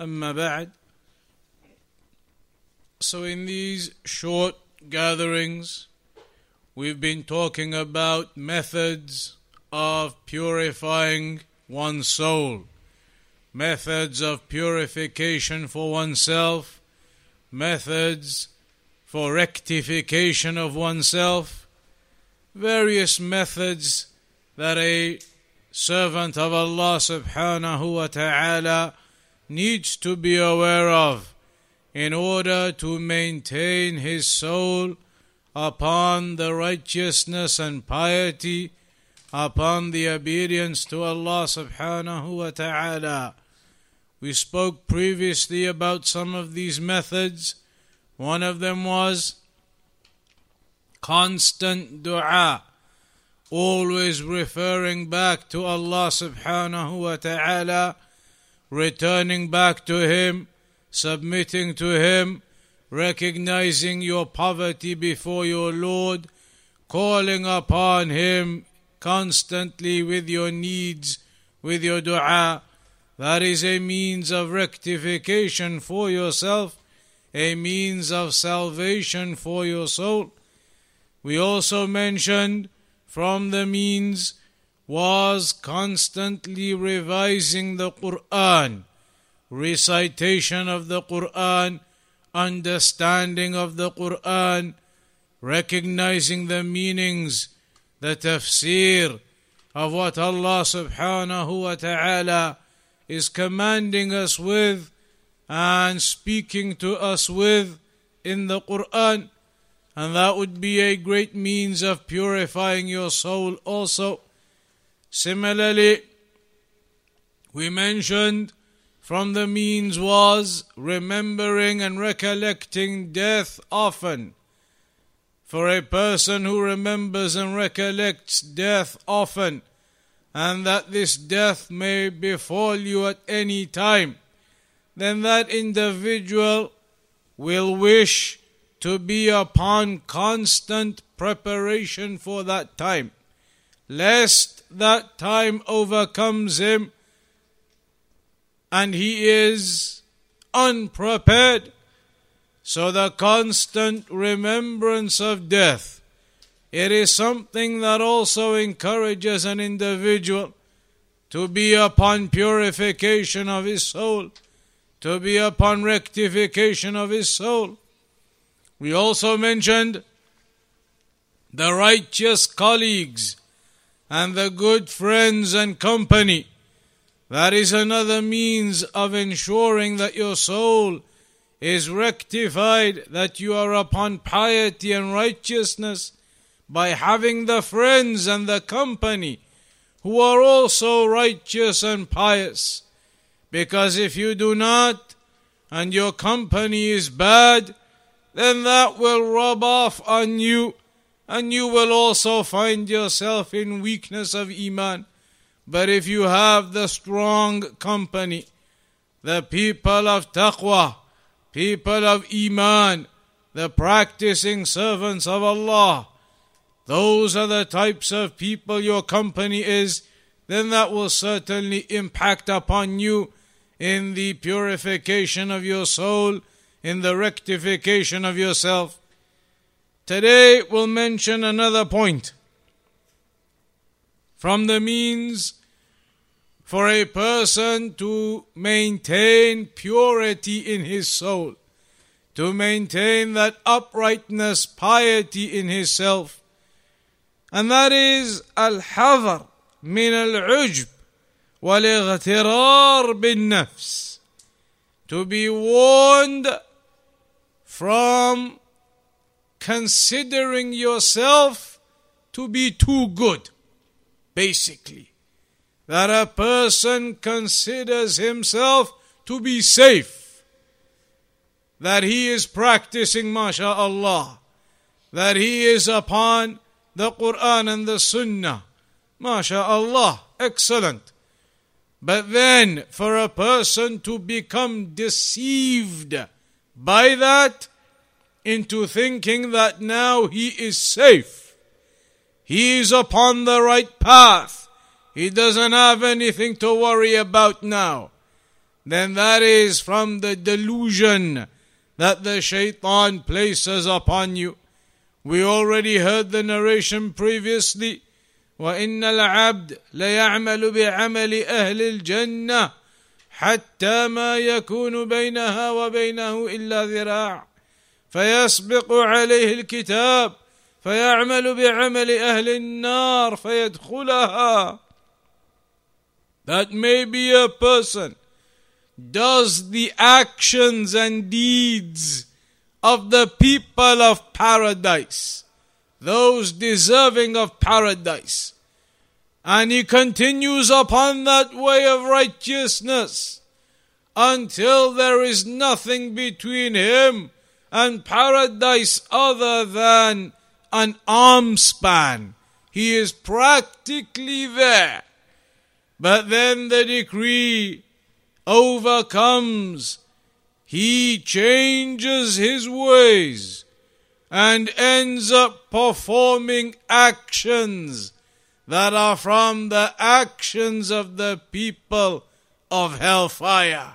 اما بعد so in these short gatherings we've been talking about methods of purifying one's soul methods of purification for oneself methods for rectification of oneself, various methods that a servant of Allah subhanahu wa ta'ala needs to be aware of in order to maintain his soul upon the righteousness and piety, upon the obedience to Allah subhanahu wa ta'ala. We spoke previously about some of these methods one of them was constant dua, always referring back to Allah subhanahu wa ta'ala, returning back to Him, submitting to Him, recognizing your poverty before your Lord, calling upon Him constantly with your needs, with your dua. That is a means of rectification for yourself a means of salvation for your soul. We also mentioned from the means was constantly revising the Quran, recitation of the Quran, understanding of the Quran, recognizing the meanings, the tafsir of what Allah subhanahu wa ta'ala is commanding us with and speaking to us with in the Quran. And that would be a great means of purifying your soul also. Similarly, we mentioned from the means was remembering and recollecting death often. For a person who remembers and recollects death often, and that this death may befall you at any time, then that individual will wish to be upon constant preparation for that time, lest that time overcomes him and he is unprepared. So the constant remembrance of death, it is something that also encourages an individual to be upon purification of his soul to be upon rectification of his soul. We also mentioned the righteous colleagues and the good friends and company. That is another means of ensuring that your soul is rectified, that you are upon piety and righteousness by having the friends and the company who are also righteous and pious. Because if you do not, and your company is bad, then that will rub off on you, and you will also find yourself in weakness of Iman. But if you have the strong company, the people of taqwa, people of Iman, the practicing servants of Allah, those are the types of people your company is, then that will certainly impact upon you in the purification of your soul, in the rectification of yourself. Today we'll mention another point from the means for a person to maintain purity in his soul, to maintain that uprightness, piety in his self. And that is al-hazar min al-ujb wal bin-nafs. To be warned from considering yourself to be too good basically that a person considers himself to be safe that he is practicing, mashallah, that he is upon the Quran and the Sunnah. MashaAllah, excellent. But then, for a person to become deceived by that into thinking that now he is safe, he is upon the right path, he doesn't have anything to worry about now, then that is from the delusion that the shaitan places upon you. We already heard the narration previously. وإن العبد ليعمل بعمل أهل الجنة حتى ما يكون بينها وبينه إلا ذراع فيسبق عليه الكتاب فيعمل بعمل أهل النار فيدخلها That may be a person does the actions and deeds of the people of paradise, those deserving of paradise. And he continues upon that way of righteousness until there is nothing between him and paradise other than an arm span. He is practically there. But then the decree overcomes he changes his ways and ends up performing actions that are from the actions of the people of hellfire.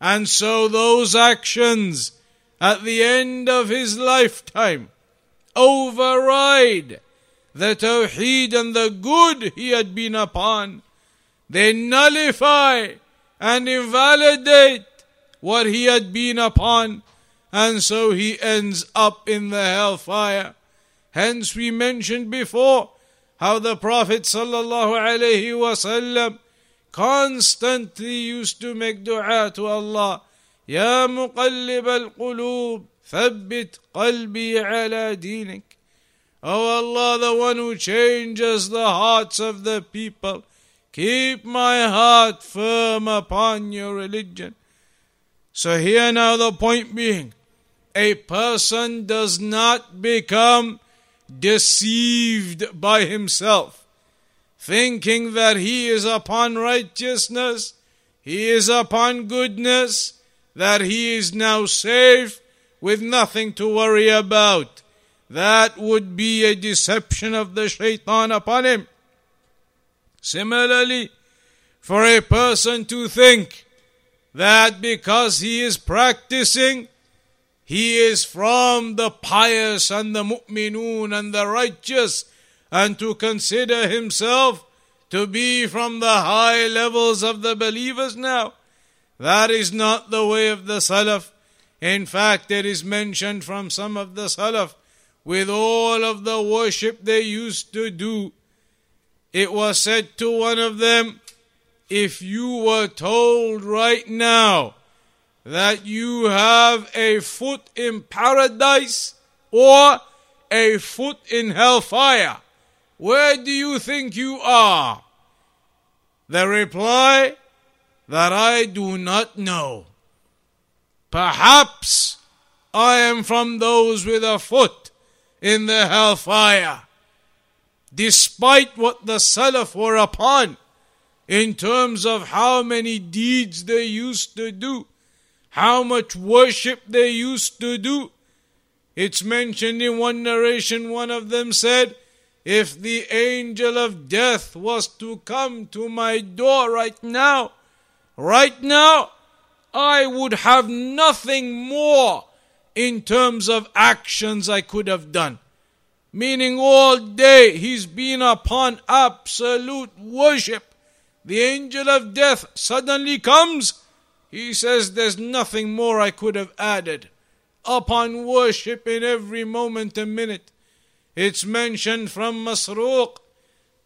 And so those actions at the end of his lifetime override the tawheed and the good he had been upon. They nullify and invalidate what he had been upon, and so he ends up in the hellfire. Hence, we mentioned before how the Prophet wasallam constantly used to make dua to Allah. يا مقلب القلوب ثبت قلبي على دينك. O Allah, the one who changes the hearts of the people, keep my heart firm upon your religion. So here now the point being, a person does not become deceived by himself, thinking that he is upon righteousness, he is upon goodness, that he is now safe with nothing to worry about. That would be a deception of the shaitan upon him. Similarly, for a person to think that because he is practicing, he is from the pious and the mu'minun and the righteous, and to consider himself to be from the high levels of the believers now. That is not the way of the Salaf. In fact, it is mentioned from some of the Salaf with all of the worship they used to do. It was said to one of them, if you were told right now that you have a foot in paradise or a foot in hellfire, where do you think you are? The reply, that I do not know. Perhaps I am from those with a foot in the hellfire, despite what the Salaf were upon in terms of how many deeds they used to do, how much worship they used to do. It's mentioned in one narration, one of them said, If the angel of death was to come to my door right now, right now, I would have nothing more in terms of actions I could have done. Meaning all day he's been upon absolute worship the angel of death suddenly comes, he says, There's nothing more I could have added. Upon worship in every moment and minute. It's mentioned from Masruq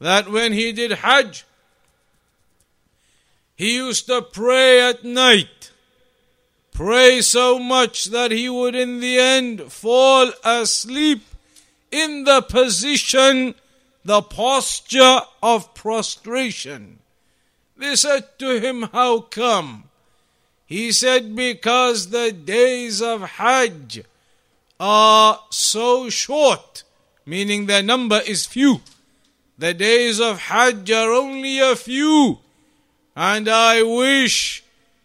that when he did Hajj, he used to pray at night. Pray so much that he would in the end fall asleep in the position, the posture of prostration. They said to him, How come? He said, Because the days of Hajj are so short, meaning their number is few. The days of Hajj are only a few, and I wish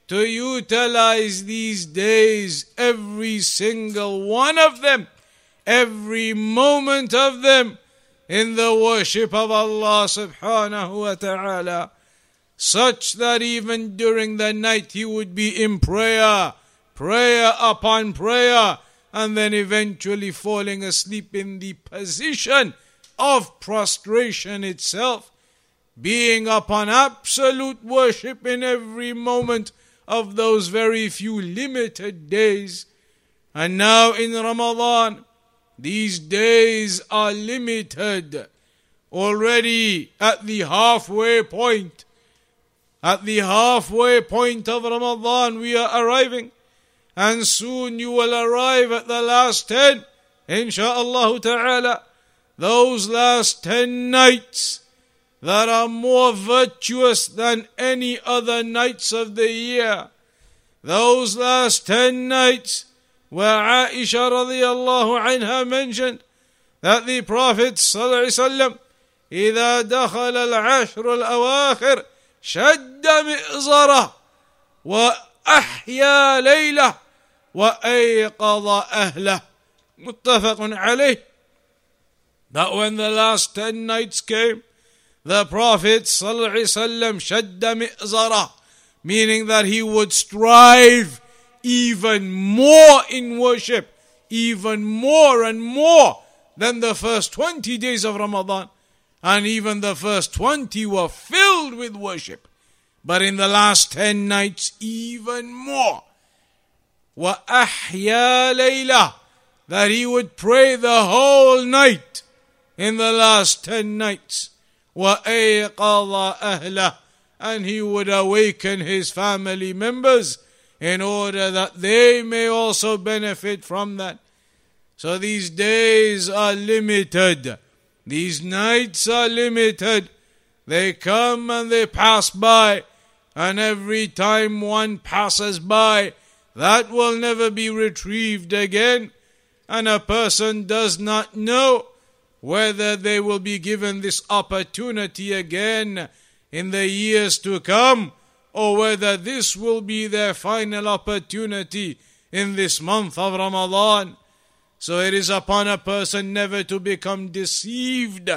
to utilize these days, every single one of them, every moment of them, in the worship of Allah subhanahu wa ta'ala, such that even during the night he would be in prayer, prayer upon prayer, and then eventually falling asleep in the position of prostration itself, being upon absolute worship in every moment of those very few limited days. And now in Ramadan, these days are limited. Already at the halfway point, at the halfway point of Ramadan, we are arriving. And soon you will arrive at the last ten, insha'Allah ta'ala. Those last ten nights that are more virtuous than any other nights of the year. Those last ten nights where Aisha radiallahu anha mentioned that the Prophet صلى الله عليه وسلم إذا دخل العشر الأواخر شد مئزره وأحيا ليله وأيقظ أهله متفق عليه that when the last ten nights came the Prophet ﷺ shadda mi'zara, meaning that he would strive even more in worship, even more and more than the first 20 days of Ramadan. And even the first 20 were filled with worship. But in the last 10 nights, even more. وَأَحْيَا لَيْلَةً That he would pray the whole night in the last 10 nights. وَأَيْقَظَ أَهْلَهُ And he would awaken his family members in order that they may also benefit from that. So these days are limited. These nights are limited. They come and they pass by. And every time one passes by, that will never be retrieved again. And a person does not know whether they will be given this opportunity again in the years to come, or whether this will be their final opportunity in this month of Ramadan. So it is upon a person never to become deceived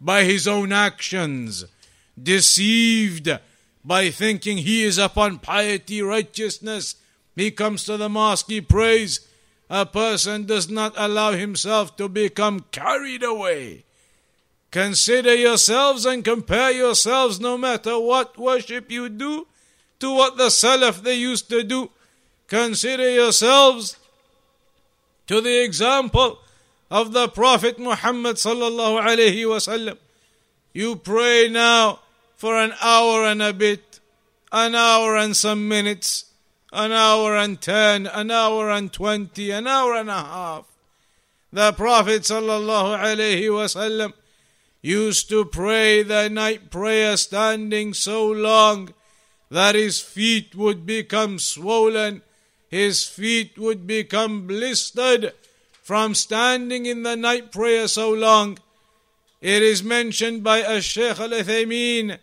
by his own actions, deceived by thinking he is upon piety, righteousness. He comes to the mosque, he prays, a person does not allow himself to become carried away. Consider yourselves and compare yourselves no matter what worship you do to what the Salaf they used to do. Consider yourselves to the example of the Prophet Muhammad sallallahu alaihi wasallam. You pray now for an hour and a bit, an hour and some minutes an hour and ten, an hour and twenty, an hour and a half. The Prophet wasallam used to pray the night prayer standing so long that his feet would become swollen, his feet would become blistered from standing in the night prayer so long. It is mentioned by a Shaykh al Uthaymeen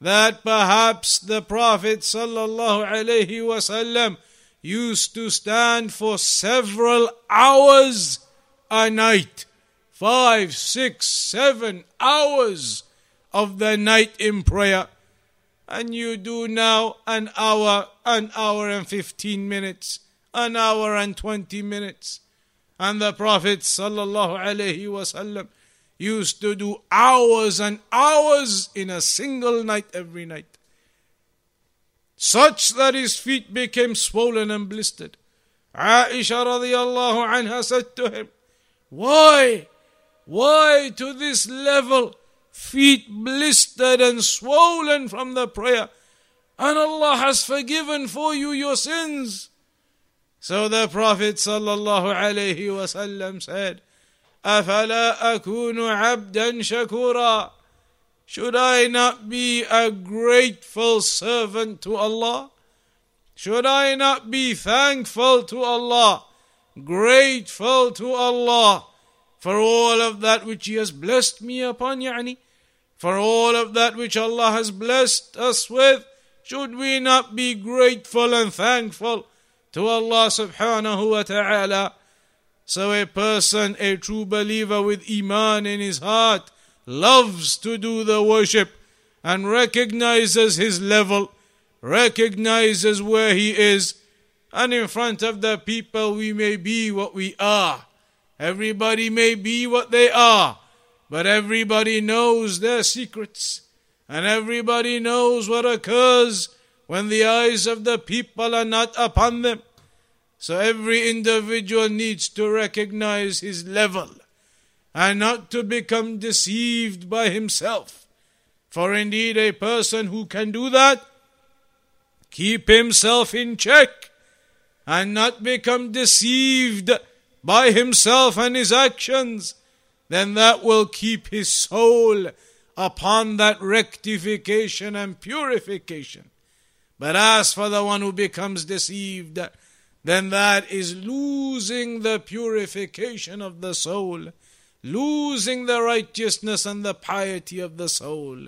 that perhaps the Prophet wasallam used to stand for several hours a night, five, six, seven hours of the night in prayer. And you do now an hour, an hour and 15 minutes, an hour and 20 minutes. And the Prophet sallallahu alaihi wasallam used to do hours and hours in a single night every night. Such that his feet became swollen and blistered. Aisha radiallahu anha said to him, Why? Why to this level? Feet blistered and swollen from the prayer. And Allah has forgiven for you your sins. So the Prophet sallallahu alayhi wasallam said, should I not be a grateful servant to Allah? Should I not be thankful to Allah, grateful to Allah for all of that which He has blessed me upon, yani? For all of that which Allah has blessed us with, should we not be grateful and thankful to Allah subhanahu wa ta'ala? So a person, a true believer with Iman in his heart, loves to do the worship and recognizes his level, recognizes where he is, and in front of the people we may be what we are. Everybody may be what they are, but everybody knows their secrets, and everybody knows what occurs when the eyes of the people are not upon them. So every individual needs to recognize his level and not to become deceived by himself. For indeed, a person who can do that, keep himself in check and not become deceived by himself and his actions, then that will keep his soul upon that rectification and purification. But as for the one who becomes deceived, then that is losing the purification of the soul, losing the righteousness and the piety of the soul.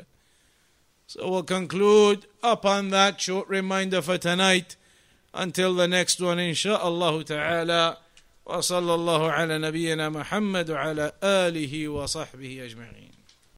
So we'll conclude upon that short reminder for tonight until the next one, insha'Allah ta'ala. وصلى الله على نبينا محمد وعلى آله وصحبه أجمعين